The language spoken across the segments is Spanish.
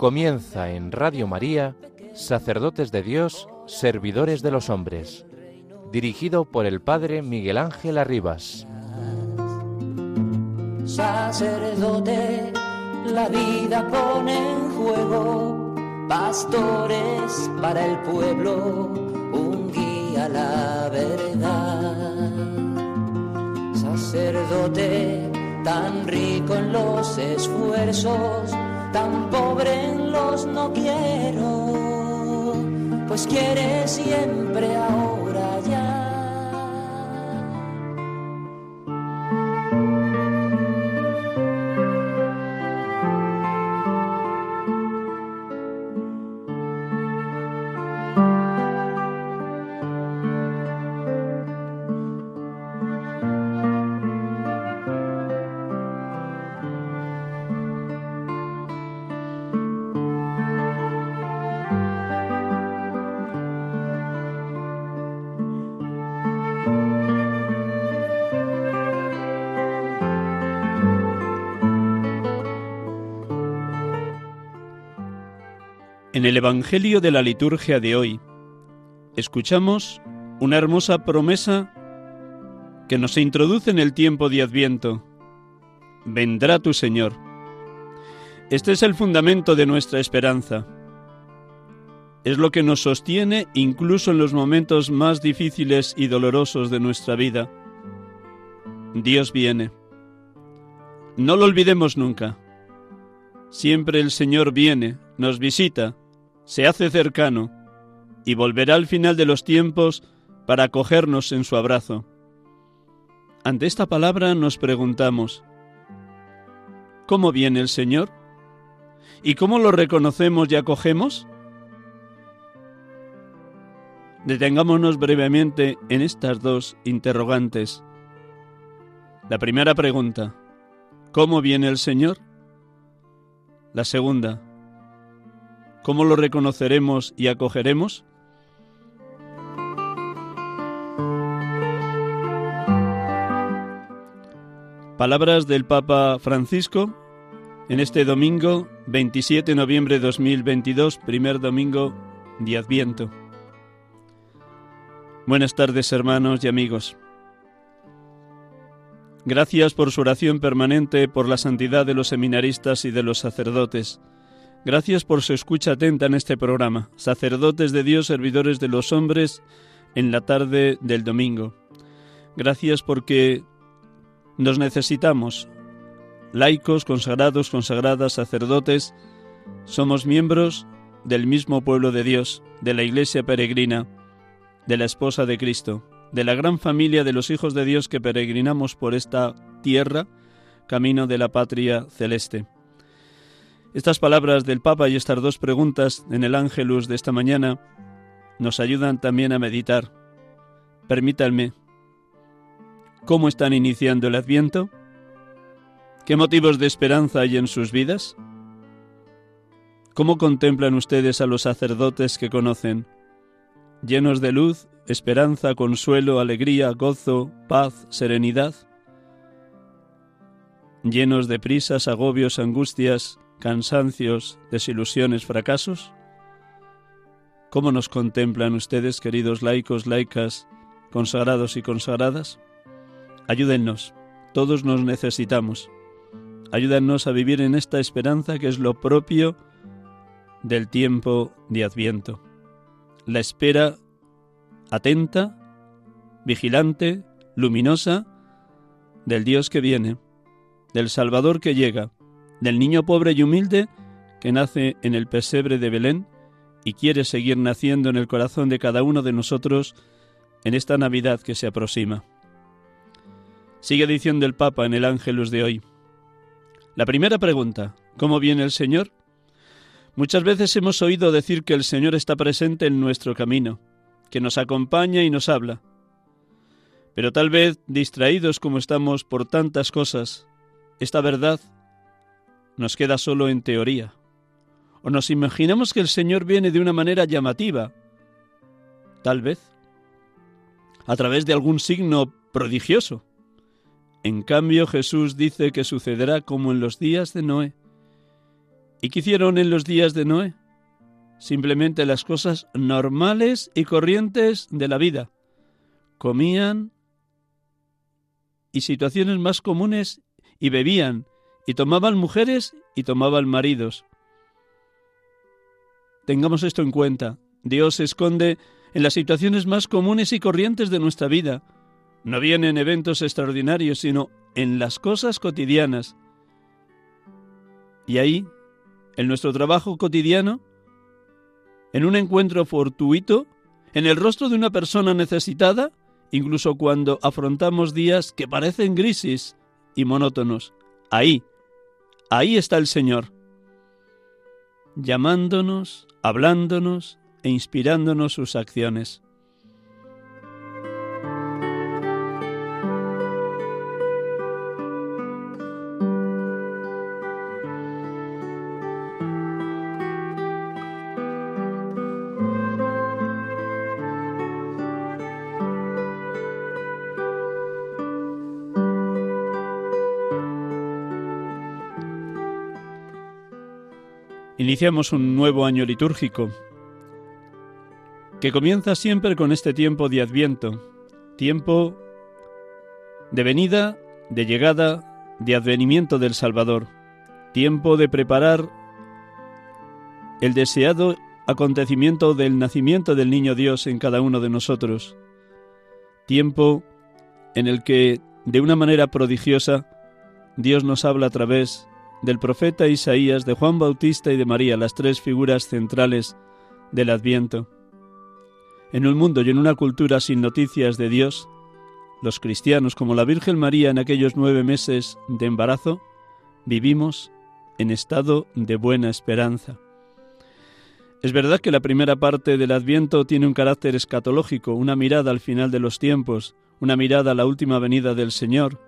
Comienza en Radio María, Sacerdotes de Dios, Servidores de los Hombres, dirigido por el Padre Miguel Ángel Arribas. Sacerdote, la vida pone en juego, pastores para el pueblo, un guía a la verdad. Sacerdote, tan rico en los esfuerzos, tan pobre los no quiero, pues quiere siempre ahora En el Evangelio de la liturgia de hoy escuchamos una hermosa promesa que nos introduce en el tiempo de Adviento. Vendrá tu Señor. Este es el fundamento de nuestra esperanza. Es lo que nos sostiene incluso en los momentos más difíciles y dolorosos de nuestra vida. Dios viene. No lo olvidemos nunca. Siempre el Señor viene, nos visita, se hace cercano y volverá al final de los tiempos para acogernos en su abrazo. Ante esta palabra nos preguntamos, ¿cómo viene el Señor? ¿Y cómo lo reconocemos y acogemos? Detengámonos brevemente en estas dos interrogantes. La primera pregunta, ¿cómo viene el Señor? La segunda, ¿cómo lo reconoceremos y acogeremos? Palabras del Papa Francisco en este domingo 27 de noviembre de 2022, primer domingo de Adviento. Buenas tardes hermanos y amigos. Gracias por su oración permanente por la santidad de los seminaristas y de los sacerdotes. Gracias por su escucha atenta en este programa. Sacerdotes de Dios, servidores de los hombres, en la tarde del domingo. Gracias porque nos necesitamos. Laicos, consagrados, consagradas, sacerdotes, somos miembros del mismo pueblo de Dios, de la Iglesia peregrina, de la esposa de Cristo, de la gran familia de los hijos de Dios que peregrinamos por esta tierra, camino de la patria celeste. Estas palabras del Papa y estas dos preguntas en el Ángelus de esta mañana nos ayudan también a meditar. Permítanme, ¿cómo están iniciando el Adviento? ¿Qué motivos de esperanza hay en sus vidas? ¿Cómo contemplan ustedes a los sacerdotes que conocen? Llenos de luz, esperanza, consuelo, alegría, gozo, paz, serenidad. Llenos de prisas, agobios, angustias, cansancios, desilusiones, fracasos. ¿Cómo nos contemplan ustedes, queridos laicos, laicas, consagrados y consagradas? Ayúdennos, todos nos necesitamos. Ayúdennos a vivir en esta esperanza que es lo propio del tiempo de Adviento. La espera atenta, vigilante, luminosa, del Dios que viene, del Salvador que llega, del niño pobre y humilde que nace en el pesebre de Belén y quiere seguir naciendo en el corazón de cada uno de nosotros en esta Navidad que se aproxima. Sigue diciendo el Papa en el Ángelus de hoy. La primera pregunta, ¿cómo viene el Señor? Muchas veces hemos oído decir que el Señor está presente en nuestro camino, que nos acompaña y nos habla. Pero tal vez, distraídos como estamos por tantas cosas, esta verdad nos queda solo en teoría. O nos imaginamos que el Señor viene de una manera llamativa, tal vez, a través de algún signo prodigioso. En cambio Jesús dice que sucederá como en los días de Noé, ¿Y qué hicieron en los días de Noé? Simplemente las cosas normales y corrientes de la vida. Comían y situaciones más comunes y bebían y tomaban mujeres y tomaban maridos. Tengamos esto en cuenta. Dios se esconde en las situaciones más comunes y corrientes de nuestra vida. No viene en eventos extraordinarios, sino en las cosas cotidianas. Y ahí en nuestro trabajo cotidiano, en un encuentro fortuito, en el rostro de una persona necesitada, incluso cuando afrontamos días que parecen grises y monótonos. Ahí, ahí está el Señor, llamándonos, hablándonos e inspirándonos sus acciones. Iniciamos un nuevo año litúrgico que comienza siempre con este tiempo de Adviento, tiempo de venida, de llegada, de advenimiento del Salvador, tiempo de preparar el deseado acontecimiento del nacimiento del Niño Dios en cada uno de nosotros, tiempo en el que, de una manera prodigiosa, Dios nos habla a través del profeta Isaías, de Juan Bautista y de María, las tres figuras centrales del Adviento. En un mundo y en una cultura sin noticias de Dios, los cristianos, como la Virgen María en aquellos nueve meses de embarazo, vivimos en estado de buena esperanza. Es verdad que la primera parte del Adviento tiene un carácter escatológico, una mirada al final de los tiempos, una mirada a la última venida del Señor.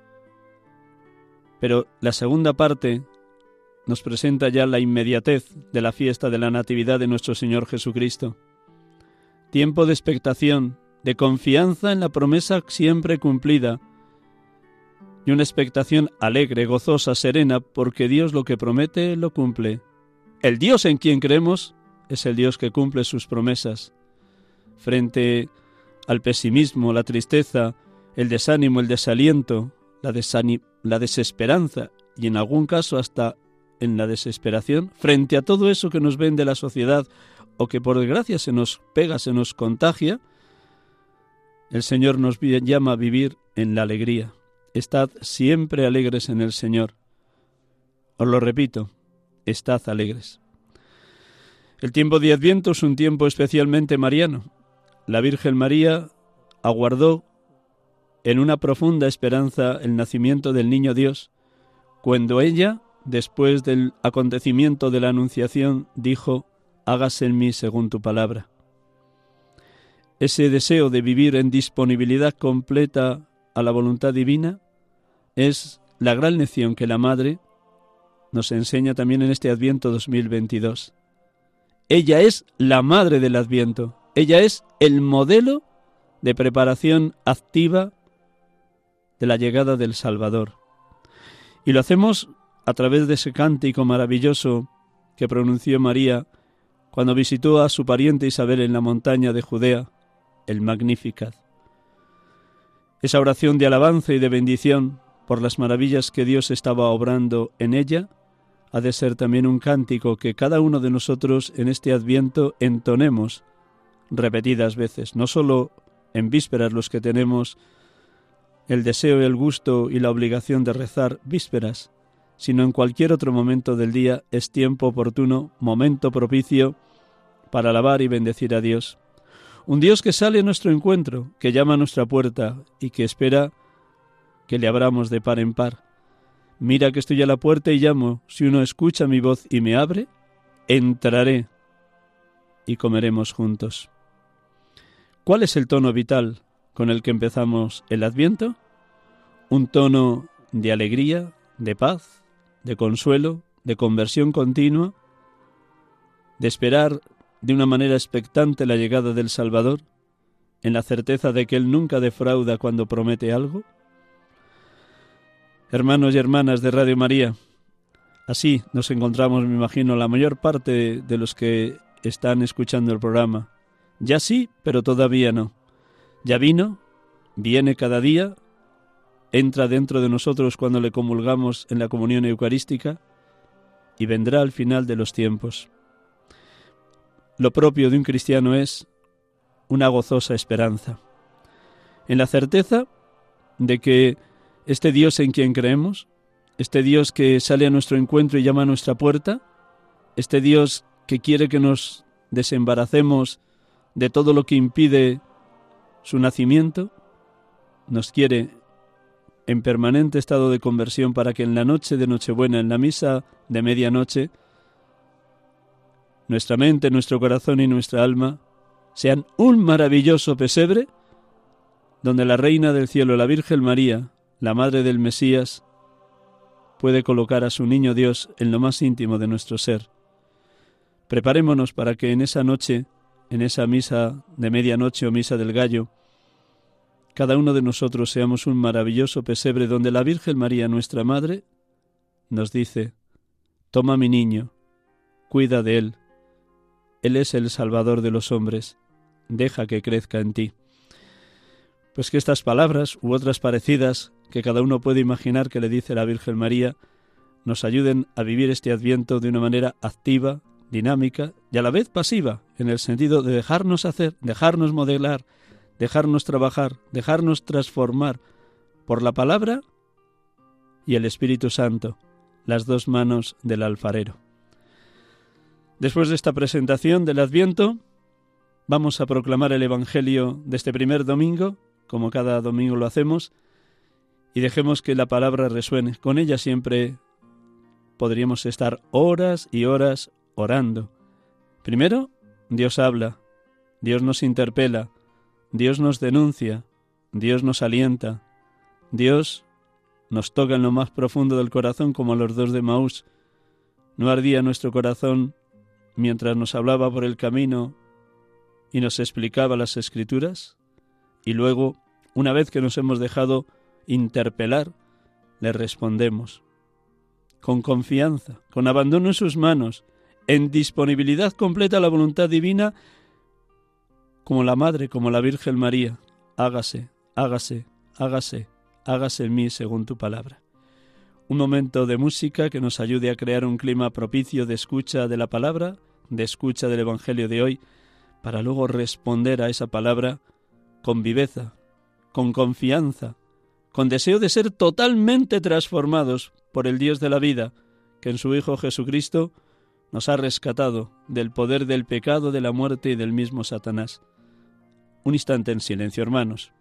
Pero la segunda parte nos presenta ya la inmediatez de la fiesta de la Natividad de nuestro Señor Jesucristo. Tiempo de expectación, de confianza en la promesa siempre cumplida, y una expectación alegre, gozosa, serena, porque Dios lo que promete lo cumple. El Dios en quien creemos es el Dios que cumple sus promesas. Frente al pesimismo, la tristeza, el desánimo, el desaliento, la, la desesperanza y en algún caso hasta en la desesperación, frente a todo eso que nos vende la sociedad o que por desgracia se nos pega, se nos contagia, el Señor nos llama a vivir en la alegría. Estad siempre alegres en el Señor. Os lo repito, estad alegres. El tiempo de Adviento es un tiempo especialmente mariano. La Virgen María aguardó en una profunda esperanza el nacimiento del niño Dios, cuando ella después del acontecimiento de la Anunciación, dijo, hágase en mí según tu palabra. Ese deseo de vivir en disponibilidad completa a la voluntad divina es la gran lección que la Madre nos enseña también en este Adviento 2022. Ella es la Madre del Adviento, ella es el modelo de preparación activa de la llegada del Salvador. Y lo hacemos a través de ese cántico maravilloso que pronunció María cuando visitó a su pariente Isabel en la montaña de Judea, el Magnificat. Esa oración de alabanza y de bendición por las maravillas que Dios estaba obrando en ella, ha de ser también un cántico que cada uno de nosotros en este adviento entonemos repetidas veces, no solo en vísperas los que tenemos el deseo el gusto y la obligación de rezar vísperas, sino en cualquier otro momento del día es tiempo oportuno, momento propicio para alabar y bendecir a Dios. Un Dios que sale a nuestro encuentro, que llama a nuestra puerta y que espera que le abramos de par en par. Mira que estoy a la puerta y llamo, si uno escucha mi voz y me abre, entraré y comeremos juntos. ¿Cuál es el tono vital con el que empezamos el adviento? Un tono de alegría, de paz, de consuelo, de conversión continua, de esperar de una manera expectante la llegada del Salvador, en la certeza de que Él nunca defrauda cuando promete algo? Hermanos y hermanas de Radio María, Así nos encontramos, me imagino, la mayor parte de los que están escuchando el programa. Ya sí, pero todavía no. Ya vino, viene cada día, entra dentro de nosotros cuando le comulgamos en la comunión eucarística y vendrá al final de los tiempos. Lo propio de un cristiano es una gozosa esperanza, en la certeza de que este Dios en quien creemos, este Dios que sale a nuestro encuentro y llama a nuestra puerta, este Dios que quiere que nos desembaracemos de todo lo que impide su nacimiento, nos quiere en permanente estado de conversión para que en la noche de Nochebuena, en la misa de medianoche, nuestra mente, nuestro corazón y nuestra alma sean un maravilloso pesebre donde la Reina del Cielo, la Virgen María, la Madre del Mesías, puede colocar a su niño Dios en lo más íntimo de nuestro ser. Preparémonos para que en esa noche, en esa misa de medianoche o misa del gallo, cada uno de nosotros seamos un maravilloso pesebre donde la Virgen María, nuestra Madre, nos dice, Toma mi niño, cuida de él, él es el Salvador de los hombres, deja que crezca en ti. Pues que estas palabras u otras parecidas que cada uno puede imaginar que le dice la Virgen María nos ayuden a vivir este adviento de una manera activa, dinámica y a la vez pasiva, en el sentido de dejarnos hacer, dejarnos modelar, dejarnos trabajar, dejarnos transformar por la palabra y el Espíritu Santo, las dos manos del alfarero. Después de esta presentación del Adviento, vamos a proclamar el Evangelio de este primer domingo, como cada domingo lo hacemos, y dejemos que la palabra resuene. Con ella siempre podríamos estar horas y horas orando. Primero, Dios habla, Dios nos interpela, Dios nos denuncia, Dios nos alienta, Dios nos toca en lo más profundo del corazón como a los dos de Maús. ¿No ardía nuestro corazón mientras nos hablaba por el camino y nos explicaba las escrituras? Y luego, una vez que nos hemos dejado interpelar, le respondemos con confianza, con abandono en sus manos, en disponibilidad completa a la voluntad divina como la Madre, como la Virgen María, hágase, hágase, hágase, hágase en mí según tu palabra. Un momento de música que nos ayude a crear un clima propicio de escucha de la palabra, de escucha del Evangelio de hoy, para luego responder a esa palabra con viveza, con confianza, con deseo de ser totalmente transformados por el Dios de la vida, que en su Hijo Jesucristo nos ha rescatado del poder del pecado, de la muerte y del mismo Satanás. Un instante en silencio, hermanos.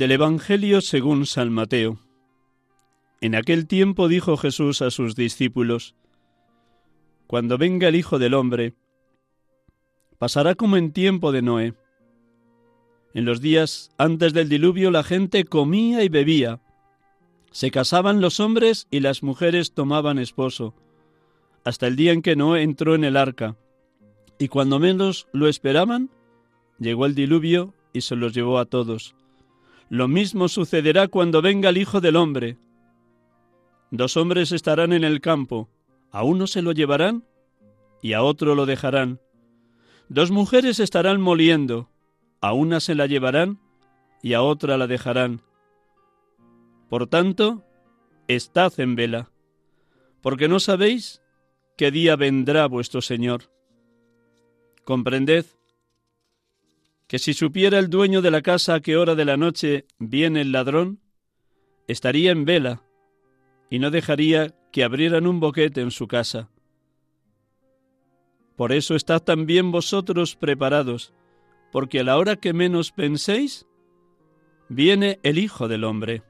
Del Evangelio según San Mateo. En aquel tiempo dijo Jesús a sus discípulos, Cuando venga el Hijo del Hombre, pasará como en tiempo de Noé. En los días antes del diluvio la gente comía y bebía, se casaban los hombres y las mujeres tomaban esposo, hasta el día en que Noé entró en el arca, y cuando menos lo esperaban, llegó el diluvio y se los llevó a todos. Lo mismo sucederá cuando venga el Hijo del Hombre. Dos hombres estarán en el campo, a uno se lo llevarán y a otro lo dejarán. Dos mujeres estarán moliendo, a una se la llevarán y a otra la dejarán. Por tanto, estad en vela, porque no sabéis qué día vendrá vuestro Señor. Comprended que si supiera el dueño de la casa a qué hora de la noche viene el ladrón, estaría en vela y no dejaría que abrieran un boquete en su casa. Por eso estad también vosotros preparados, porque a la hora que menos penséis, viene el Hijo del Hombre.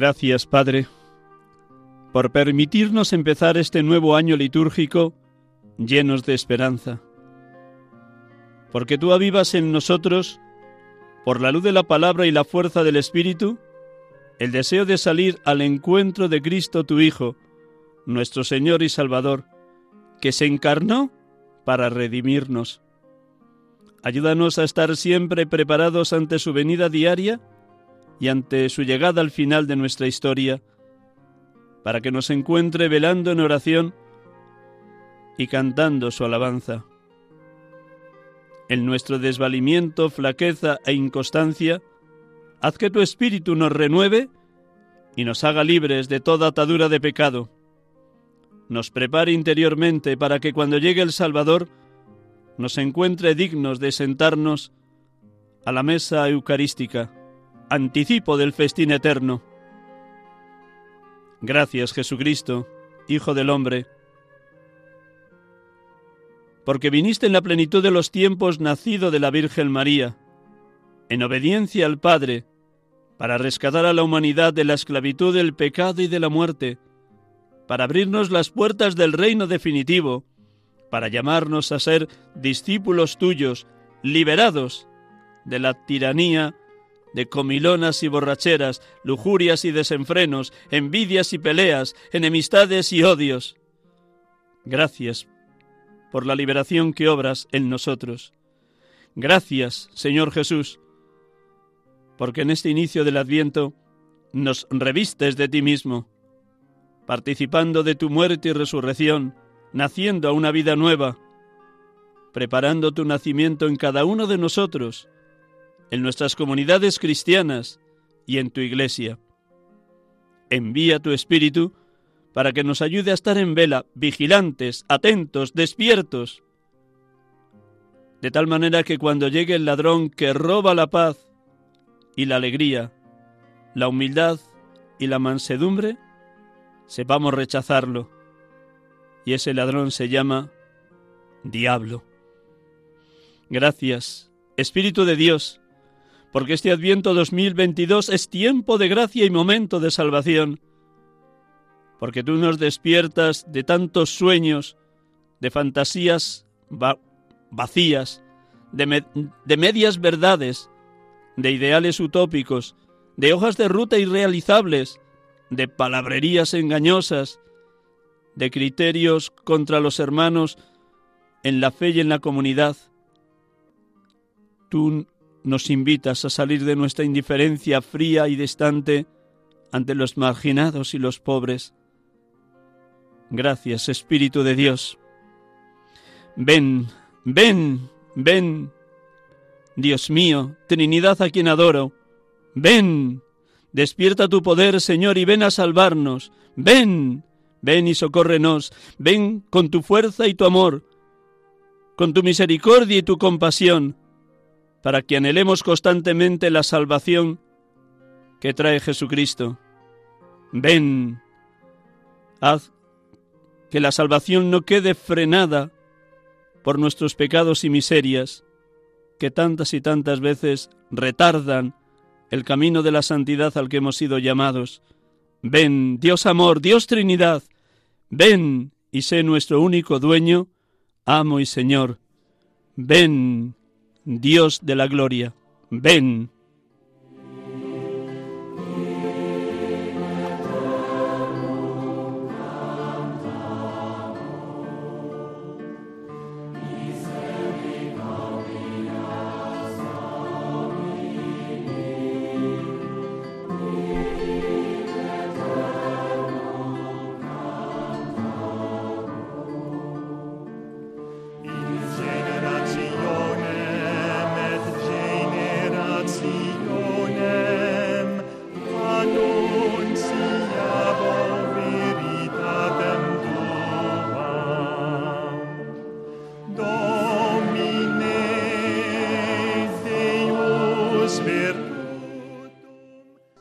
Gracias, Padre, por permitirnos empezar este nuevo año litúrgico llenos de esperanza. Porque tú avivas en nosotros, por la luz de la palabra y la fuerza del Espíritu, el deseo de salir al encuentro de Cristo tu Hijo, nuestro Señor y Salvador, que se encarnó para redimirnos. Ayúdanos a estar siempre preparados ante su venida diaria y ante su llegada al final de nuestra historia, para que nos encuentre velando en oración y cantando su alabanza. En nuestro desvalimiento, flaqueza e inconstancia, haz que tu Espíritu nos renueve y nos haga libres de toda atadura de pecado. Nos prepare interiormente para que cuando llegue el Salvador nos encuentre dignos de sentarnos a la mesa eucarística anticipo del festín eterno. Gracias Jesucristo, Hijo del Hombre, porque viniste en la plenitud de los tiempos nacido de la Virgen María, en obediencia al Padre, para rescatar a la humanidad de la esclavitud del pecado y de la muerte, para abrirnos las puertas del reino definitivo, para llamarnos a ser discípulos tuyos, liberados de la tiranía de comilonas y borracheras, lujurias y desenfrenos, envidias y peleas, enemistades y odios. Gracias por la liberación que obras en nosotros. Gracias, Señor Jesús, porque en este inicio del Adviento nos revistes de ti mismo, participando de tu muerte y resurrección, naciendo a una vida nueva, preparando tu nacimiento en cada uno de nosotros, en nuestras comunidades cristianas y en tu iglesia. Envía tu Espíritu para que nos ayude a estar en vela, vigilantes, atentos, despiertos, de tal manera que cuando llegue el ladrón que roba la paz y la alegría, la humildad y la mansedumbre, sepamos rechazarlo. Y ese ladrón se llama diablo. Gracias, Espíritu de Dios, porque este Adviento 2022 es tiempo de gracia y momento de salvación, porque tú nos despiertas de tantos sueños, de fantasías vacías, de, de medias verdades, de ideales utópicos, de hojas de ruta irrealizables, de palabrerías engañosas, de criterios contra los hermanos en la fe y en la comunidad. Tú nos invitas a salir de nuestra indiferencia fría y distante ante los marginados y los pobres. Gracias, Espíritu de Dios. Ven, ven, ven. Dios mío, Trinidad a quien adoro. Ven, despierta tu poder, Señor, y ven a salvarnos. Ven, ven y socórrenos. Ven con tu fuerza y tu amor, con tu misericordia y tu compasión para que anhelemos constantemente la salvación que trae Jesucristo. Ven, haz que la salvación no quede frenada por nuestros pecados y miserias, que tantas y tantas veces retardan el camino de la santidad al que hemos sido llamados. Ven, Dios amor, Dios Trinidad, ven y sé nuestro único dueño, amo y Señor. Ven, Dios de la gloria, ven.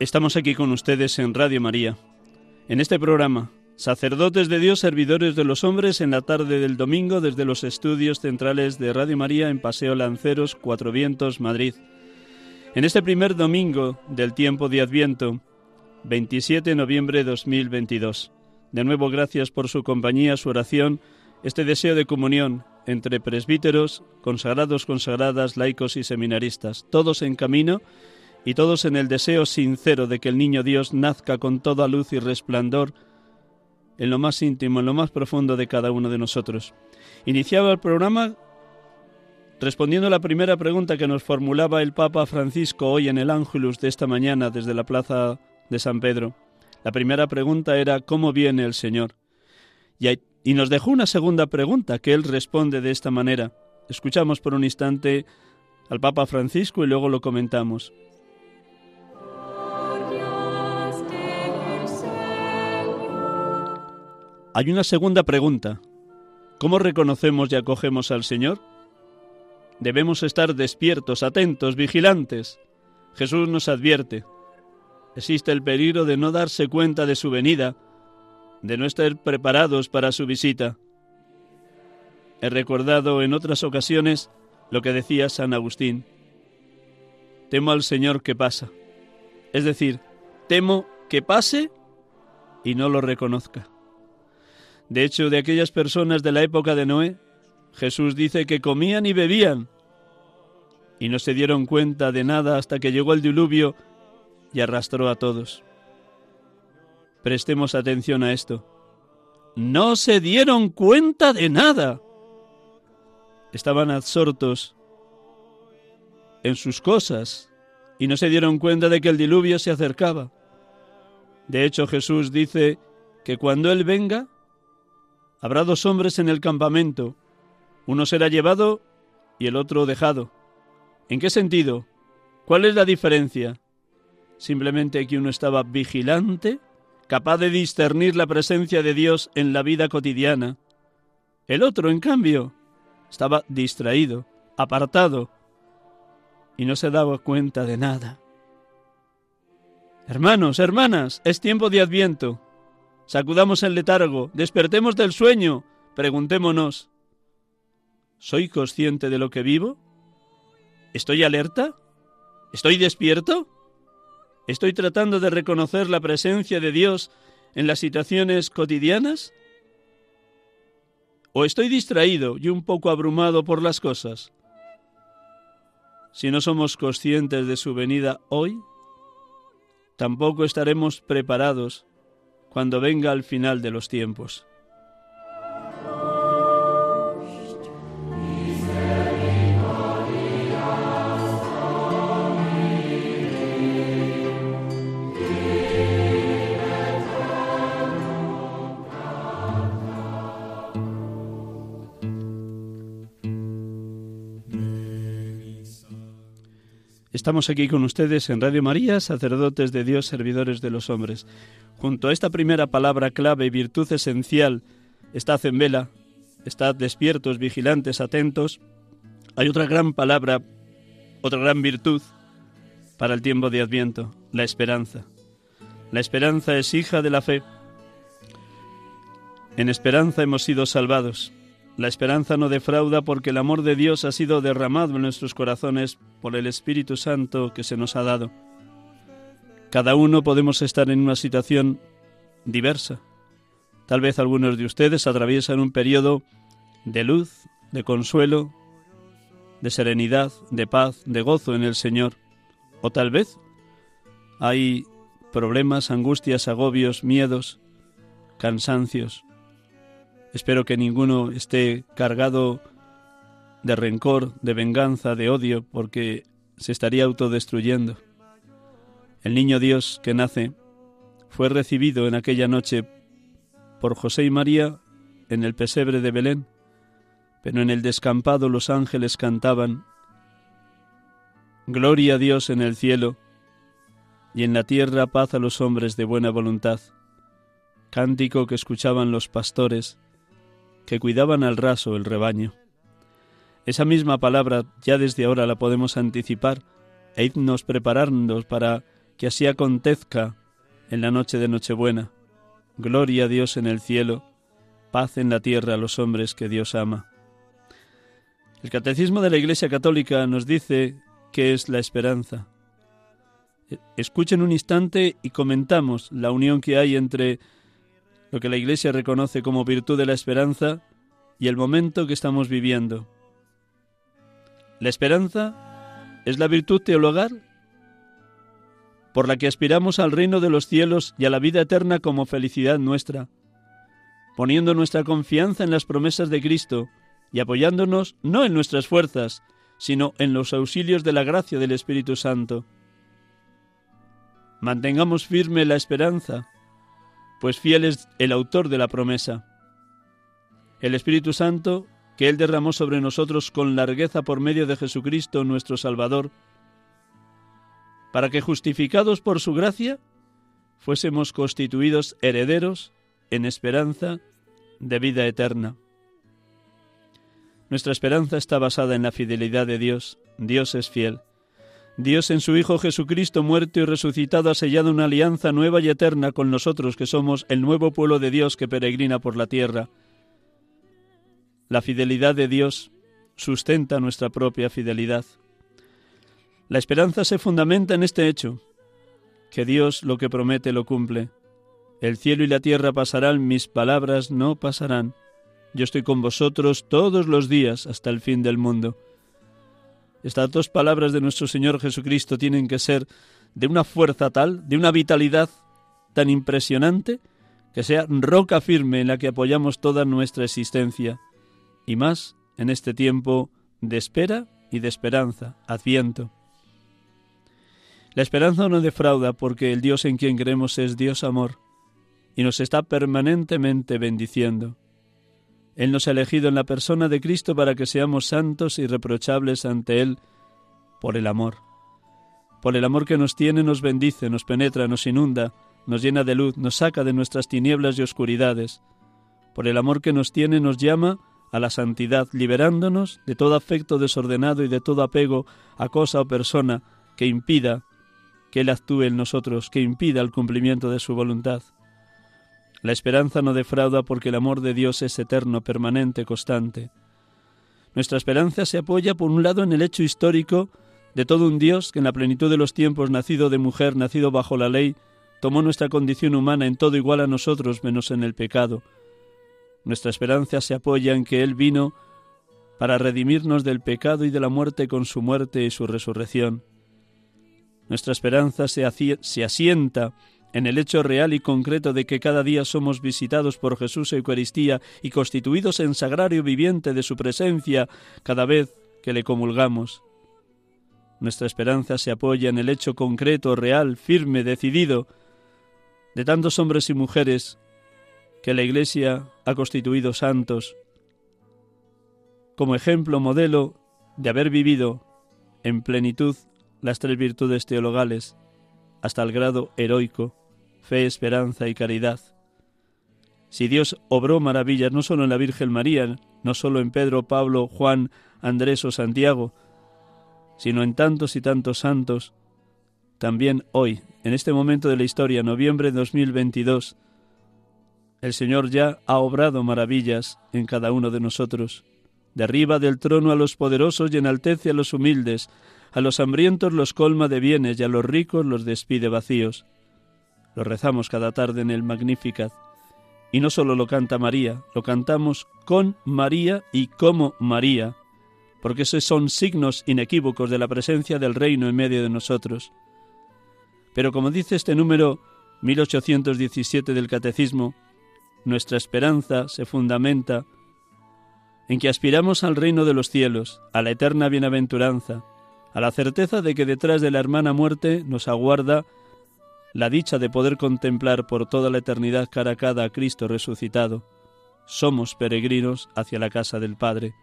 Estamos aquí con ustedes en Radio María. En este programa, sacerdotes de Dios, servidores de los hombres, en la tarde del domingo desde los estudios centrales de Radio María en Paseo Lanceros, Cuatro Vientos, Madrid. En este primer domingo del tiempo de Adviento, 27 de noviembre de 2022. De nuevo, gracias por su compañía, su oración, este deseo de comunión entre presbíteros, consagrados, consagradas, laicos y seminaristas, todos en camino y todos en el deseo sincero de que el niño Dios nazca con toda luz y resplandor en lo más íntimo, en lo más profundo de cada uno de nosotros. Iniciaba el programa respondiendo a la primera pregunta que nos formulaba el Papa Francisco hoy en el Ángelus de esta mañana desde la plaza de San Pedro. La primera pregunta era ¿cómo viene el Señor? Y, y nos dejó una segunda pregunta que él responde de esta manera. Escuchamos por un instante al Papa Francisco y luego lo comentamos. Hay una segunda pregunta. ¿Cómo reconocemos y acogemos al Señor? Debemos estar despiertos, atentos, vigilantes. Jesús nos advierte. Existe el peligro de no darse cuenta de su venida, de no estar preparados para su visita. He recordado en otras ocasiones lo que decía San Agustín. Temo al Señor que pasa. Es decir, temo que pase y no lo reconozca. De hecho, de aquellas personas de la época de Noé, Jesús dice que comían y bebían y no se dieron cuenta de nada hasta que llegó el diluvio y arrastró a todos. Prestemos atención a esto. No se dieron cuenta de nada. Estaban absortos en sus cosas y no se dieron cuenta de que el diluvio se acercaba. De hecho, Jesús dice que cuando Él venga, Habrá dos hombres en el campamento, uno será llevado y el otro dejado. ¿En qué sentido? ¿Cuál es la diferencia? Simplemente que uno estaba vigilante, capaz de discernir la presencia de Dios en la vida cotidiana. El otro, en cambio, estaba distraído, apartado, y no se daba cuenta de nada. Hermanos, hermanas, es tiempo de adviento. Sacudamos el letargo, despertemos del sueño, preguntémonos, ¿soy consciente de lo que vivo? ¿Estoy alerta? ¿Estoy despierto? ¿Estoy tratando de reconocer la presencia de Dios en las situaciones cotidianas? ¿O estoy distraído y un poco abrumado por las cosas? Si no somos conscientes de su venida hoy, tampoco estaremos preparados cuando venga al final de los tiempos. Estamos aquí con ustedes en Radio María, sacerdotes de Dios, servidores de los hombres. Junto a esta primera palabra clave y virtud esencial, estad en vela, estad despiertos, vigilantes, atentos, hay otra gran palabra, otra gran virtud para el tiempo de Adviento, la esperanza. La esperanza es hija de la fe. En esperanza hemos sido salvados. La esperanza no defrauda porque el amor de Dios ha sido derramado en nuestros corazones por el Espíritu Santo que se nos ha dado. Cada uno podemos estar en una situación diversa. Tal vez algunos de ustedes atraviesan un periodo de luz, de consuelo, de serenidad, de paz, de gozo en el Señor. O tal vez hay problemas, angustias, agobios, miedos, cansancios. Espero que ninguno esté cargado de rencor, de venganza, de odio, porque se estaría autodestruyendo. El niño Dios que nace fue recibido en aquella noche por José y María en el pesebre de Belén, pero en el descampado los ángeles cantaban Gloria a Dios en el cielo y en la tierra paz a los hombres de buena voluntad. Cántico que escuchaban los pastores que cuidaban al raso el rebaño. Esa misma palabra ya desde ahora la podemos anticipar e irnos preparándonos para que así acontezca en la noche de Nochebuena. Gloria a Dios en el cielo, paz en la tierra a los hombres que Dios ama. El Catecismo de la Iglesia Católica nos dice qué es la esperanza. Escuchen un instante y comentamos la unión que hay entre lo que la Iglesia reconoce como virtud de la esperanza y el momento que estamos viviendo. La esperanza es la virtud teologal por la que aspiramos al reino de los cielos y a la vida eterna como felicidad nuestra, poniendo nuestra confianza en las promesas de Cristo y apoyándonos no en nuestras fuerzas, sino en los auxilios de la gracia del Espíritu Santo. Mantengamos firme la esperanza, pues fiel es el autor de la promesa. El Espíritu Santo, que Él derramó sobre nosotros con largueza por medio de Jesucristo nuestro Salvador, para que justificados por su gracia, fuésemos constituidos herederos en esperanza de vida eterna. Nuestra esperanza está basada en la fidelidad de Dios. Dios es fiel. Dios en su Hijo Jesucristo muerto y resucitado ha sellado una alianza nueva y eterna con nosotros que somos el nuevo pueblo de Dios que peregrina por la tierra. La fidelidad de Dios sustenta nuestra propia fidelidad. La esperanza se fundamenta en este hecho, que Dios lo que promete lo cumple. El cielo y la tierra pasarán, mis palabras no pasarán. Yo estoy con vosotros todos los días hasta el fin del mundo. Estas dos palabras de nuestro Señor Jesucristo tienen que ser de una fuerza tal, de una vitalidad tan impresionante, que sea roca firme en la que apoyamos toda nuestra existencia, y más en este tiempo de espera y de esperanza, adviento. La esperanza no defrauda porque el Dios en quien creemos es Dios amor y nos está permanentemente bendiciendo. Él nos ha elegido en la persona de Cristo para que seamos santos y reprochables ante Él por el amor. Por el amor que nos tiene nos bendice, nos penetra, nos inunda, nos llena de luz, nos saca de nuestras tinieblas y oscuridades. Por el amor que nos tiene nos llama a la santidad, liberándonos de todo afecto desordenado y de todo apego a cosa o persona que impida que Él actúe en nosotros, que impida el cumplimiento de su voluntad. La esperanza no defrauda porque el amor de Dios es eterno, permanente, constante. Nuestra esperanza se apoya, por un lado, en el hecho histórico de todo un Dios que en la plenitud de los tiempos, nacido de mujer, nacido bajo la ley, tomó nuestra condición humana en todo igual a nosotros menos en el pecado. Nuestra esperanza se apoya en que Él vino para redimirnos del pecado y de la muerte con su muerte y su resurrección. Nuestra esperanza se, asienta en el hecho real y concreto de que cada día somos visitados por Jesús Eucaristía y constituidos en sagrario viviente de su presencia cada vez que le comulgamos. Nuestra esperanza se apoya en el hecho concreto, real, firme, decidido, de tantos hombres y mujeres que la Iglesia ha constituido santos, como ejemplo, modelo de haber vivido en plenitud las tres virtudes teologales hasta el grado heroico fe, esperanza y caridad. Si Dios obró maravillas no solo en la Virgen María, no solo en Pedro, Pablo, Juan, Andrés o Santiago, sino en tantos y tantos santos, también hoy, en este momento de la historia, noviembre de 2022, el Señor ya ha obrado maravillas en cada uno de nosotros. Derriba del trono a los poderosos y enaltece a los humildes, a los hambrientos los colma de bienes y a los ricos los despide vacíos. Lo rezamos cada tarde en el Magnificat. Y no solo lo canta María, lo cantamos con María y como María, porque esos son signos inequívocos de la presencia del reino en medio de nosotros. Pero como dice este número 1817 del Catecismo, nuestra esperanza se fundamenta en que aspiramos al reino de los cielos, a la eterna bienaventuranza, a la certeza de que detrás de la hermana muerte nos aguarda la dicha de poder contemplar por toda la eternidad cara a cara a Cristo resucitado. Somos peregrinos hacia la casa del Padre.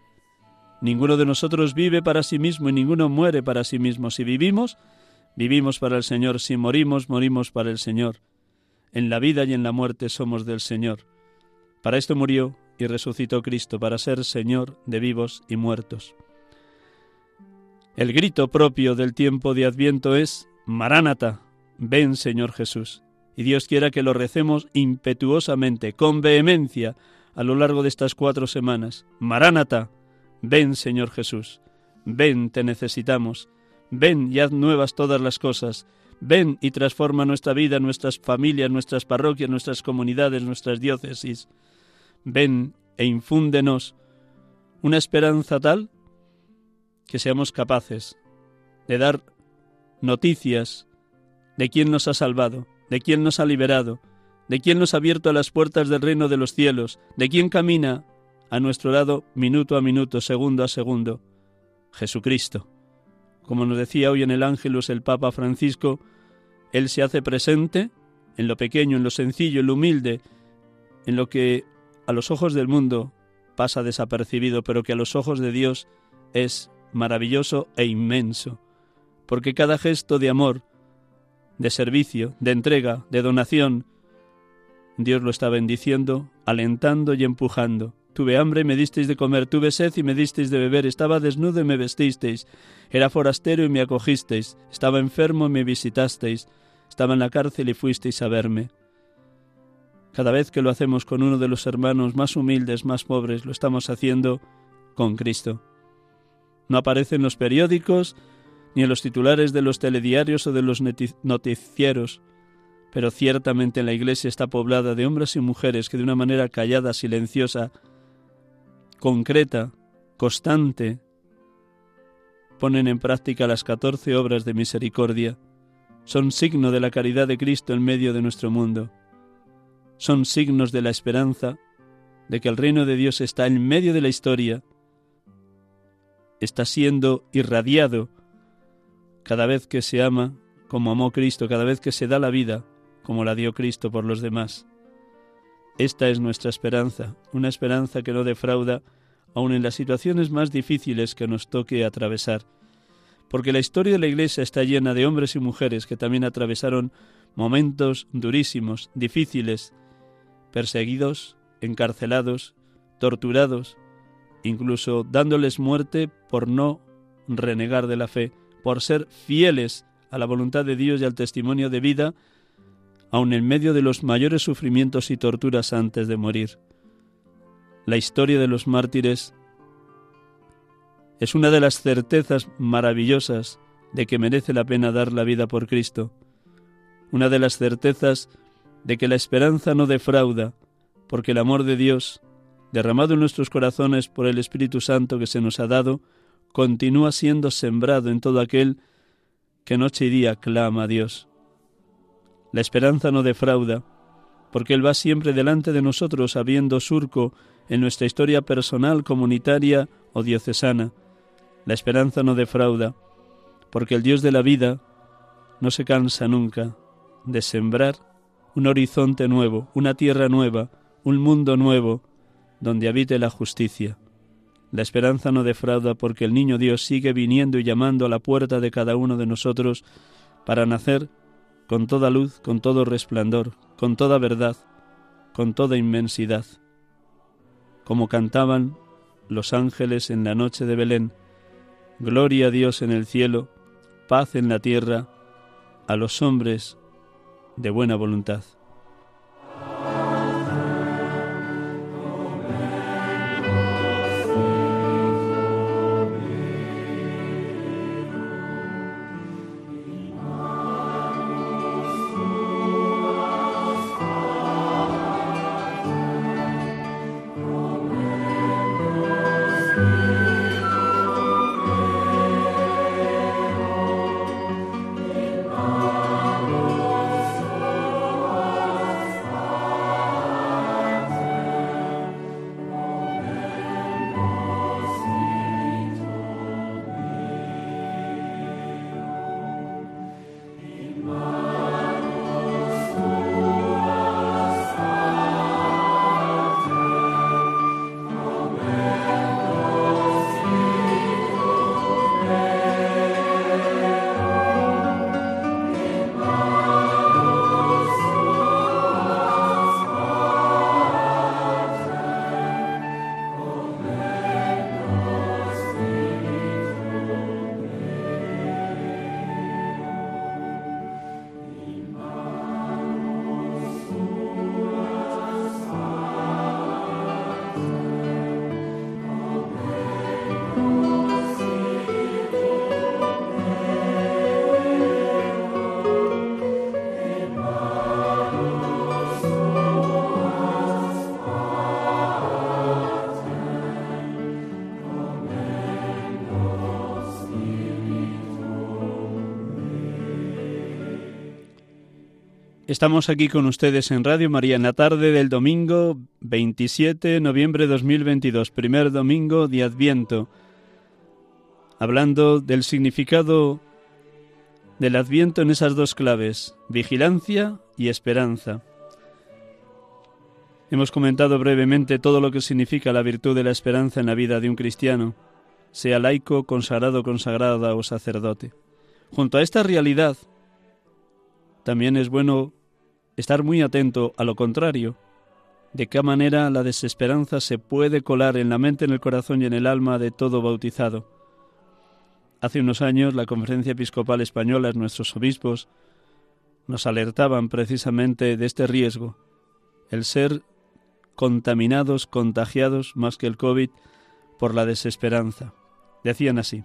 Ninguno de nosotros vive para sí mismo y ninguno muere para sí mismo. Si vivimos, vivimos para el Señor. Si morimos, morimos para el Señor. En la vida y en la muerte somos del Señor. Para esto murió y resucitó Cristo, para ser Señor de vivos y muertos. El grito propio del tiempo de Adviento es Maránata, ven Señor Jesús. Y Dios quiera que lo recemos impetuosamente, con vehemencia, a lo largo de estas cuatro semanas. Maránata, ven Señor Jesús. Ven, te necesitamos. Ven y haz nuevas todas las cosas. Ven y transforma nuestra vida, nuestras familias, nuestras parroquias, nuestras comunidades, nuestras diócesis. Ven e infúndenos una esperanza tal que seamos capaces de dar noticias de quién nos ha salvado, de quién nos ha liberado, de quién nos ha abierto las puertas del reino de los cielos, de quién camina a nuestro lado minuto a minuto, segundo a segundo, Jesucristo. Como nos decía hoy en el Ángelus el Papa Francisco, Él se hace presente en lo pequeño, en lo sencillo, en lo humilde, en lo que a los ojos del mundo pasa desapercibido, pero que a los ojos de Dios es maravilloso e inmenso, porque cada gesto de amor, de servicio, de entrega, de donación, Dios lo está bendiciendo, alentando y empujando. Tuve hambre y me disteis de comer, tuve sed y me disteis de beber, estaba desnudo y me vestisteis, era forastero y me acogisteis, estaba enfermo y me visitasteis, estaba en la cárcel y fuisteis a verme. Cada vez que lo hacemos con uno de los hermanos más humildes, más pobres, lo estamos haciendo con Cristo. No aparece en los periódicos, ni en los titulares de los telediarios o de los noticieros, pero ciertamente la Iglesia está poblada de hombres y mujeres que de una manera callada, silenciosa, concreta, constante, ponen en práctica las catorce obras de misericordia, son signo de la caridad de Cristo en medio de nuestro mundo. Son signos de la esperanza de que el reino de Dios está en medio de la historia, está siendo irradiado cada vez que se ama como amó Cristo, cada vez que se da la vida como la dio Cristo por los demás. Esta es nuestra esperanza, una esperanza que no defrauda aun en las situaciones más difíciles que nos toque atravesar, porque la historia de la Iglesia está llena de hombres y mujeres que también atravesaron momentos durísimos, difíciles, perseguidos, encarcelados, torturados, incluso dándoles muerte por no renegar de la fe, por ser fieles a la voluntad de Dios y al testimonio de vida, aun en medio de los mayores sufrimientos y torturas antes de morir. La historia de los mártires es una de las certezas maravillosas de que merece la pena dar la vida por Cristo, una de las certezas de que la esperanza no defrauda, porque el amor de Dios, derramado en nuestros corazones por el Espíritu Santo que se nos ha dado, continúa siendo sembrado en todo aquel que noche y día clama a Dios. La esperanza no defrauda, porque Él va siempre delante de nosotros habiendo surco en nuestra historia personal, comunitaria o diocesana. La esperanza no defrauda, porque el Dios de la vida no se cansa nunca de sembrar un horizonte nuevo, una tierra nueva, un mundo nuevo, donde habite la justicia. La esperanza no defrauda porque el niño Dios sigue viniendo y llamando a la puerta de cada uno de nosotros para nacer con toda luz, con todo resplandor, con toda verdad, con toda inmensidad. Como cantaban los ángeles en la noche de Belén, Gloria a Dios en el cielo, paz en la tierra, a los hombres de buena voluntad. Estamos aquí con ustedes en Radio María en la tarde del domingo 27 de noviembre de 2022, primer domingo de Adviento, hablando del significado del Adviento en esas dos claves, vigilancia y esperanza. Hemos comentado brevemente todo lo que significa la virtud de la esperanza en la vida de un cristiano, sea laico, consagrado, consagrada o sacerdote. Junto a esta realidad, también es bueno estar muy atento a lo contrario, de qué manera la desesperanza se puede colar en la mente, en el corazón y en el alma de todo bautizado. Hace unos años la Conferencia Episcopal Española, nuestros obispos, nos alertaban precisamente de este riesgo, el ser contaminados, contagiados más que el COVID por la desesperanza. Decían así,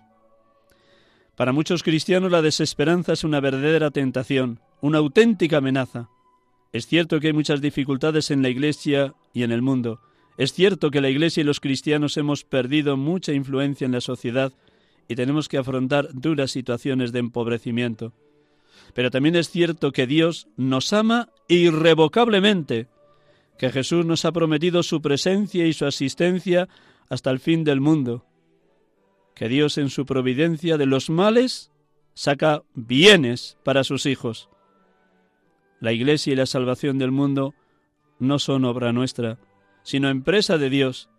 para muchos cristianos la desesperanza es una verdadera tentación, una auténtica amenaza. Es cierto que hay muchas dificultades en la Iglesia y en el mundo. Es cierto que la Iglesia y los cristianos hemos perdido mucha influencia en la sociedad y tenemos que afrontar duras situaciones de empobrecimiento. Pero también es cierto que Dios nos ama irrevocablemente, que Jesús nos ha prometido su presencia y su asistencia hasta el fin del mundo, que Dios en su providencia de los males saca bienes para sus hijos. La Iglesia y la salvación del mundo no son obra nuestra, sino empresa de Dios.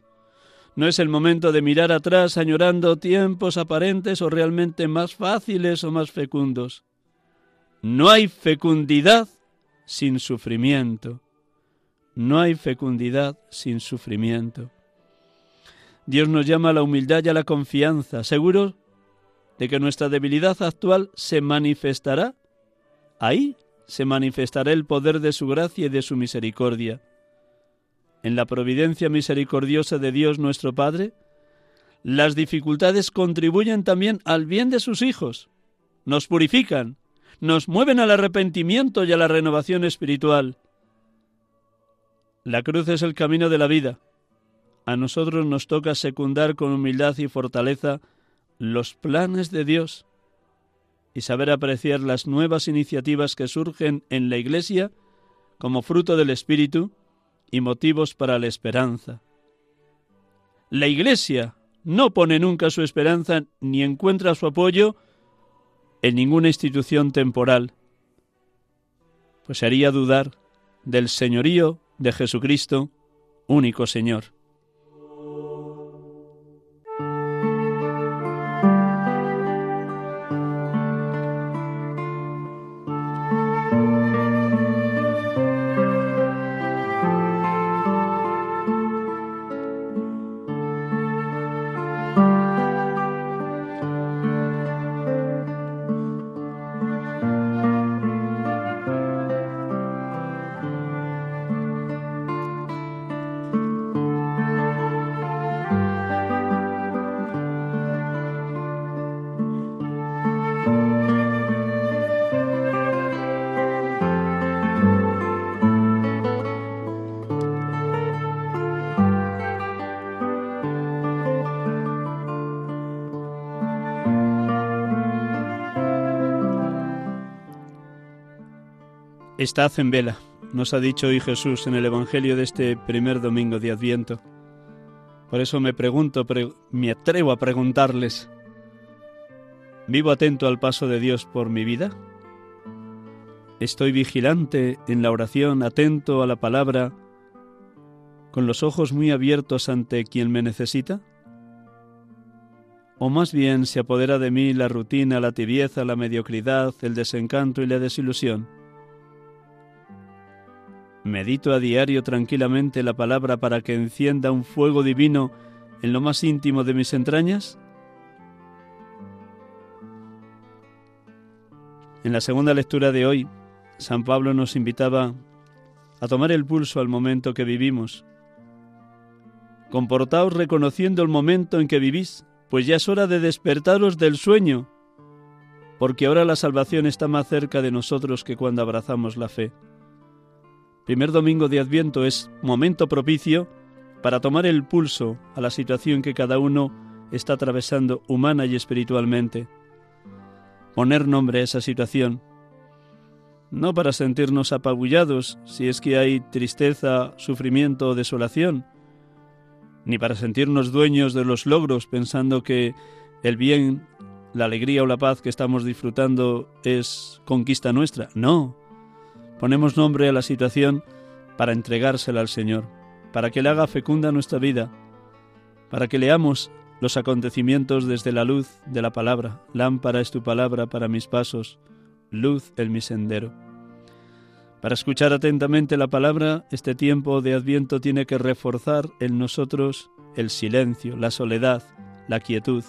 No es el momento de mirar atrás añorando tiempos aparentes o realmente más fáciles o más fecundos. No hay fecundidad sin sufrimiento. No hay fecundidad sin sufrimiento. Dios nos llama a la humildad y a la confianza, seguros de que nuestra debilidad actual se manifestará ahí se manifestará el poder de su gracia y de su misericordia. En la providencia misericordiosa de Dios nuestro Padre, las dificultades contribuyen también al bien de sus hijos, nos purifican, nos mueven al arrepentimiento y a la renovación espiritual. La cruz es el camino de la vida. A nosotros nos toca secundar con humildad y fortaleza los planes de Dios y saber apreciar las nuevas iniciativas que surgen en la Iglesia como fruto del Espíritu y motivos para la esperanza. La Iglesia no pone nunca su esperanza ni encuentra su apoyo en ninguna institución temporal, pues haría dudar del señorío de Jesucristo, único Señor. Estad en vela, nos ha dicho hoy Jesús en el Evangelio de este primer domingo de Adviento. Por eso me pregunto, me atrevo a preguntarles, ¿vivo atento al paso de Dios por mi vida? ¿Estoy vigilante en la oración, atento a la palabra, con los ojos muy abiertos ante quien me necesita? ¿O más bien se apodera de mí la rutina, la tibieza, la mediocridad, el desencanto y la desilusión? Medito a diario tranquilamente la palabra para que encienda un fuego divino en lo más íntimo de mis entrañas? En la segunda lectura de hoy, San Pablo nos invitaba a tomar el pulso al momento que vivimos. Comportaos reconociendo el momento en que vivís, pues ya es hora de despertaros del sueño, porque ahora la salvación está más cerca de nosotros que cuando abrazamos la fe primer domingo de Adviento es momento propicio para tomar el pulso a la situación que cada uno está atravesando humana y espiritualmente. Poner nombre a esa situación. no para sentirnos apabullados si es que hay tristeza, sufrimiento o desolación, ni para sentirnos dueños de los logros pensando que el bien, la alegría o la paz que estamos disfrutando es conquista nuestra. No. Ponemos nombre a la situación para entregársela al Señor, para que le haga fecunda nuestra vida, para que leamos los acontecimientos desde la luz de la palabra. Lámpara es tu palabra para mis pasos, luz en mi sendero. Para escuchar atentamente la palabra, este tiempo de Adviento tiene que reforzar en nosotros el silencio, la soledad, la quietud,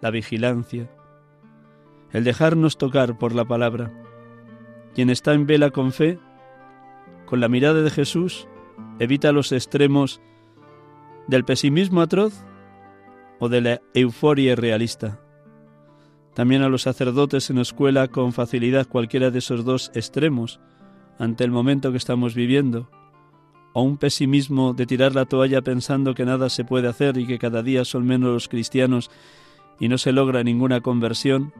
la vigilancia, el dejarnos tocar por la palabra. Quien está en vela con fe, con la mirada de Jesús, evita los extremos del pesimismo atroz o de la euforia realista. También a los sacerdotes se nos cuela con facilidad cualquiera de esos dos extremos, ante el momento que estamos viviendo, o un pesimismo de tirar la toalla pensando que nada se puede hacer y que cada día son menos los cristianos y no se logra ninguna conversión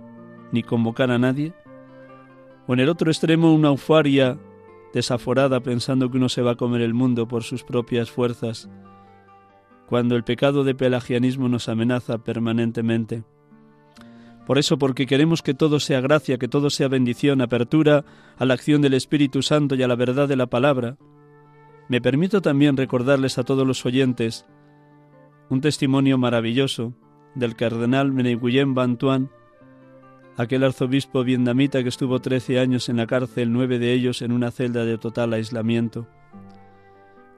ni convocar a nadie, o en el otro extremo una euforia desaforada pensando que uno se va a comer el mundo por sus propias fuerzas, cuando el pecado de pelagianismo nos amenaza permanentemente. Por eso, porque queremos que todo sea gracia, que todo sea bendición, apertura a la acción del Espíritu Santo y a la verdad de la palabra, me permito también recordarles a todos los oyentes un testimonio maravilloso del cardenal Guillem Bantuan, aquel arzobispo vietnamita que estuvo trece años en la cárcel, nueve de ellos en una celda de total aislamiento.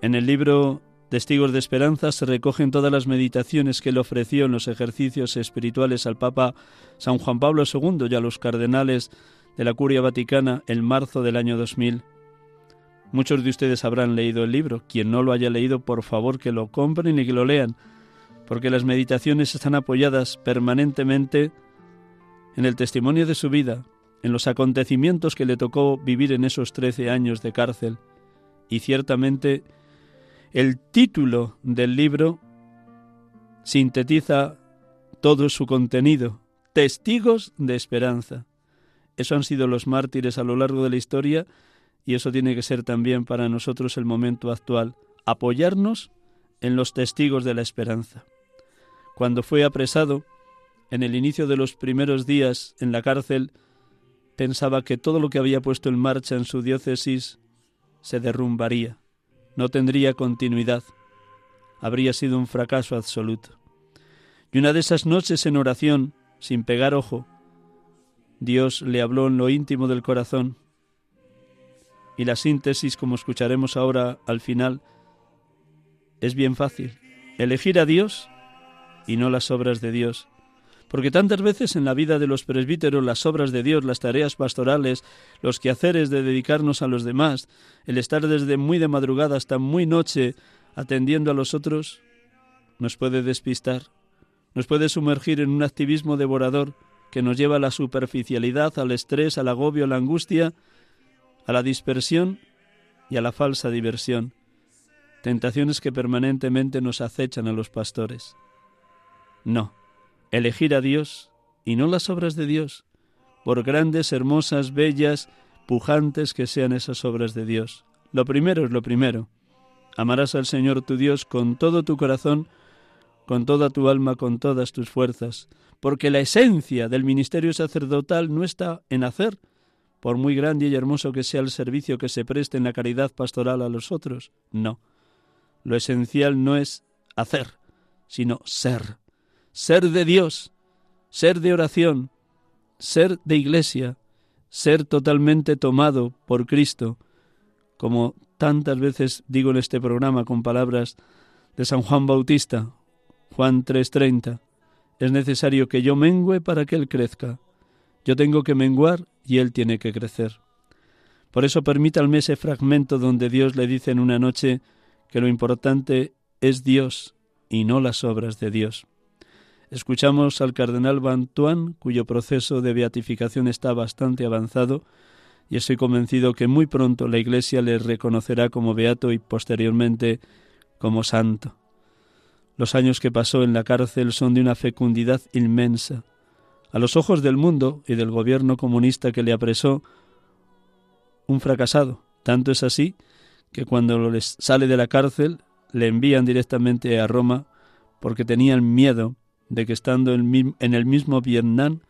En el libro Testigos de Esperanza se recogen todas las meditaciones que él ofreció en los ejercicios espirituales al Papa San Juan Pablo II y a los cardenales de la Curia Vaticana en marzo del año 2000. Muchos de ustedes habrán leído el libro. Quien no lo haya leído, por favor que lo compren y que lo lean, porque las meditaciones están apoyadas permanentemente en el testimonio de su vida, en los acontecimientos que le tocó vivir en esos trece años de cárcel, y ciertamente el título del libro sintetiza todo su contenido, testigos de esperanza. Eso han sido los mártires a lo largo de la historia y eso tiene que ser también para nosotros el momento actual, apoyarnos en los testigos de la esperanza. Cuando fue apresado, en el inicio de los primeros días en la cárcel, pensaba que todo lo que había puesto en marcha en su diócesis se derrumbaría no tendría continuidad. Habría sido un fracaso absoluto. Y una de esas noches en oración, sin pegar ojo, Dios le habló en lo íntimo del corazón. Y la síntesis, como escucharemos ahora al final, es bien fácil. Elegir a Dios y no las obras de Dios. Porque tantas veces en la vida de los presbíteros las obras de Dios, las tareas pastorales, los quehaceres de dedicarnos a los demás, el estar desde muy de madrugada hasta muy noche atendiendo a los otros, nos puede despistar, nos puede sumergir en un activismo devorador que nos lleva a la superficialidad, al estrés, al agobio, a la angustia, a la dispersión y a la falsa diversión, tentaciones que permanentemente nos acechan a los pastores. No, elegir a Dios y no las obras de Dios, por grandes, hermosas, bellas, pujantes que sean esas obras de Dios. Lo primero es lo primero. Amarás al Señor tu Dios con todo tu corazón, con toda tu alma, con todas tus fuerzas, porque la esencia del ministerio sacerdotal no está en hacer, por muy grande y hermoso que sea el servicio que se preste en la caridad pastoral a los otros. No. Lo esencial no es hacer, sino ser ser de Dios, ser de oración, ser de iglesia, ser totalmente tomado por Cristo, como tantas veces digo en este programa con palabras de San Juan Bautista, Juan 3:30, es necesario que yo mengüe para que Él crezca. Yo tengo que menguar y Él tiene que crecer. Por eso permítanme ese fragmento donde Dios le dice en una noche que lo importante es Dios y no las obras de Dios. Escuchamos al cardenal Bantuan, cuyo proceso de beatificación está bastante avanzado, y estoy convencido que muy pronto la Iglesia le reconocerá como beato y posteriormente como santo. Los años que pasó en la cárcel son de una fecundidad inmensa. A los ojos del mundo y del gobierno comunista que le apresó, un fracasado. Tanto es así que cuando les sale de la cárcel le envían directamente a Roma porque tenían miedo de que estando en el mismo Vietnam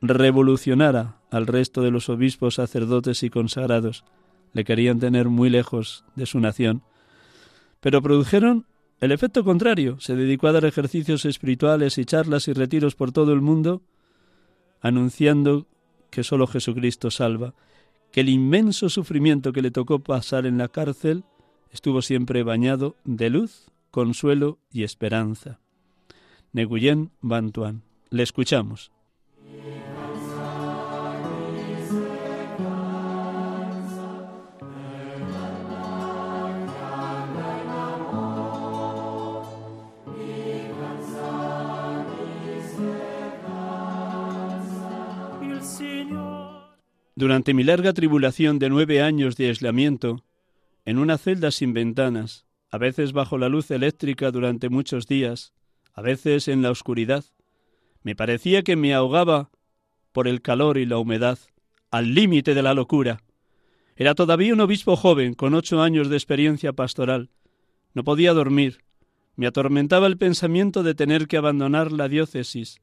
revolucionara al resto de los obispos, sacerdotes y consagrados. Le querían tener muy lejos de su nación. Pero produjeron el efecto contrario. Se dedicó a dar ejercicios espirituales y charlas y retiros por todo el mundo, anunciando que sólo Jesucristo salva, que el inmenso sufrimiento que le tocó pasar en la cárcel estuvo siempre bañado de luz, consuelo y esperanza. Neguyen Bantuan. Le escuchamos. Durante mi larga tribulación de nueve años de aislamiento, en una celda sin ventanas, a veces bajo la luz eléctrica durante muchos días, a veces en la oscuridad, me parecía que me ahogaba por el calor y la humedad, al límite de la locura. Era todavía un obispo joven, con ocho años de experiencia pastoral. No podía dormir. Me atormentaba el pensamiento de tener que abandonar la diócesis,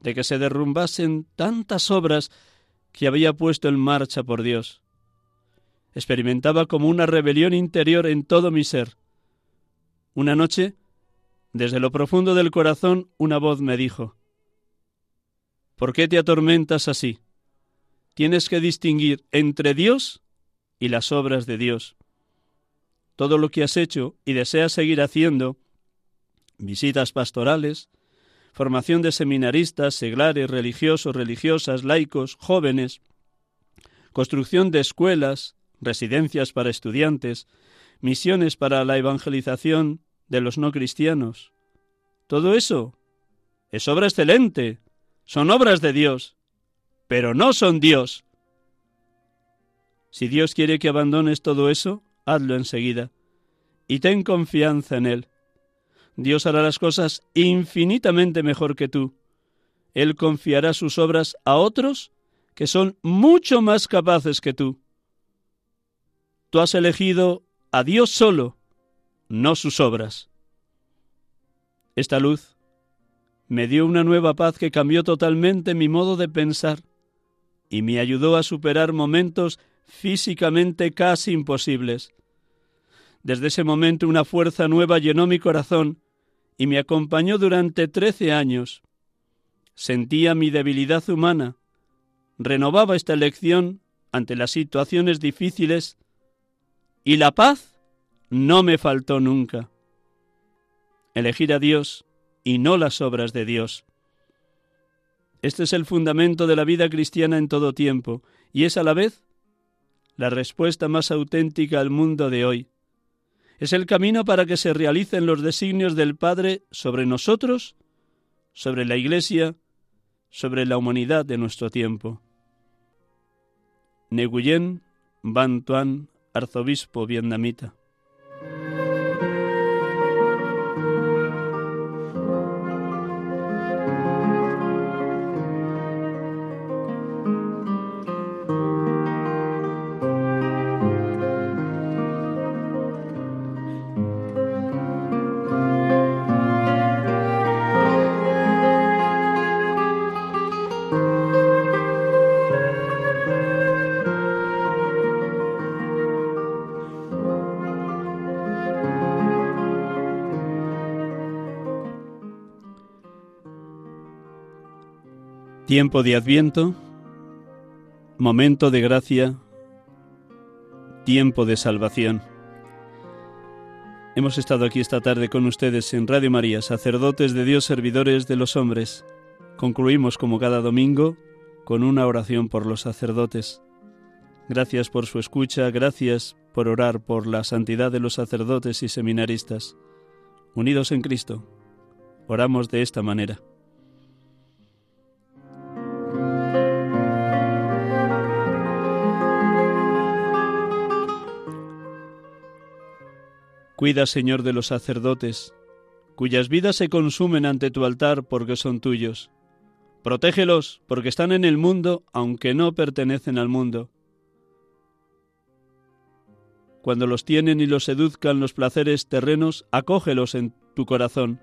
de que se derrumbasen tantas obras que había puesto en marcha por Dios. Experimentaba como una rebelión interior en todo mi ser. Una noche, desde lo profundo del corazón, una voz me dijo, ¿Por qué te atormentas así? Tienes que distinguir entre Dios y las obras de Dios. Todo lo que has hecho y deseas seguir haciendo, visitas pastorales, formación de seminaristas, seglares, religiosos, religiosas, laicos, jóvenes, construcción de escuelas, residencias para estudiantes, misiones para la evangelización de los no cristianos. Todo eso es obra excelente, son obras de Dios, pero no son Dios. Si Dios quiere que abandones todo eso, hazlo enseguida, y ten confianza en Él. Dios hará las cosas infinitamente mejor que tú. Él confiará sus obras a otros que son mucho más capaces que tú. Tú has elegido a Dios solo, no sus obras. Esta luz me dio una nueva paz que cambió totalmente mi modo de pensar y me ayudó a superar momentos físicamente casi imposibles. Desde ese momento una fuerza nueva llenó mi corazón y me acompañó durante trece años. Sentía mi debilidad humana, renovaba esta elección ante las situaciones difíciles y la paz no me faltó nunca. Elegir a Dios y no las obras de Dios. Este es el fundamento de la vida cristiana en todo tiempo y es a la vez la respuesta más auténtica al mundo de hoy. Es el camino para que se realicen los designios del Padre sobre nosotros, sobre la Iglesia, sobre la humanidad de nuestro tiempo. Neguyen Van Tuan, arzobispo vietnamita. Tiempo de Adviento, momento de gracia, tiempo de salvación. Hemos estado aquí esta tarde con ustedes en Radio María, sacerdotes de Dios, servidores de los hombres. Concluimos como cada domingo con una oración por los sacerdotes. Gracias por su escucha, gracias por orar por la santidad de los sacerdotes y seminaristas. Unidos en Cristo, oramos de esta manera. Cuida, Señor, de los sacerdotes, cuyas vidas se consumen ante tu altar porque son tuyos. Protégelos porque están en el mundo aunque no pertenecen al mundo. cuando los tienen y los seduzcan los placeres terrenos, acógelos en tu corazón.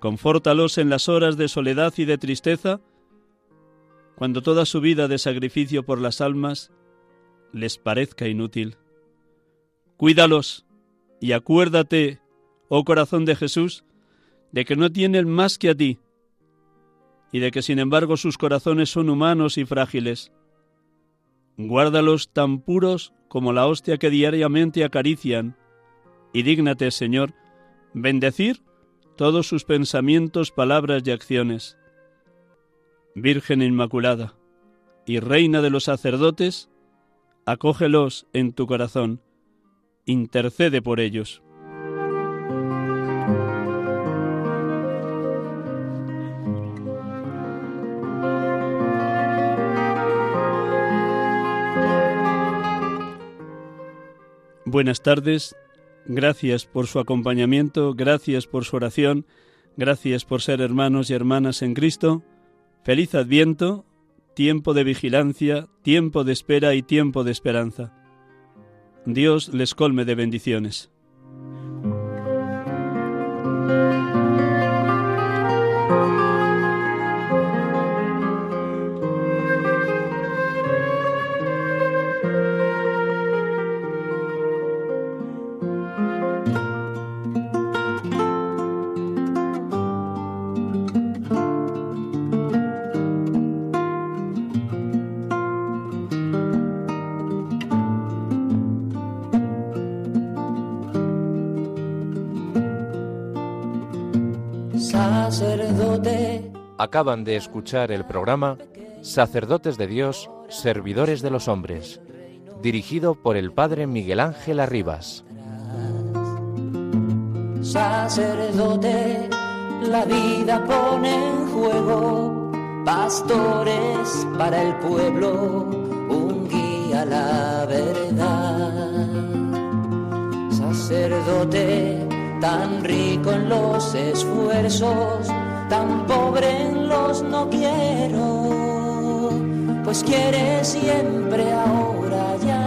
Confórtalos en las horas de soledad y de tristeza, cuando toda su vida de sacrificio por las almas les parezca inútil. Cuídalos y acuérdate, oh corazón de Jesús, de que no tienen más que a ti, y de que sin embargo sus corazones son humanos y frágiles. Guárdalos tan puros como la hostia que diariamente acarician, y dígnate, Señor, bendecir todos sus pensamientos, palabras y acciones. Virgen Inmaculada y Reina de los sacerdotes, acógelos en tu corazón, intercede por ellos. Buenas tardes, gracias por su acompañamiento, gracias por su oración, gracias por ser hermanos y hermanas en Cristo. Feliz Adviento, tiempo de vigilancia, tiempo de espera y tiempo de esperanza. Dios les colme de bendiciones. Acaban de escuchar el programa Sacerdotes de Dios, Servidores de los Hombres, dirigido por el Padre Miguel Ángel Arribas. Sacerdote, la vida pone en juego, pastores para el pueblo, un guía a la verdad. Sacerdote, tan rico en los esfuerzos, tan pobre los no quiero, pues quiere siempre ahora ya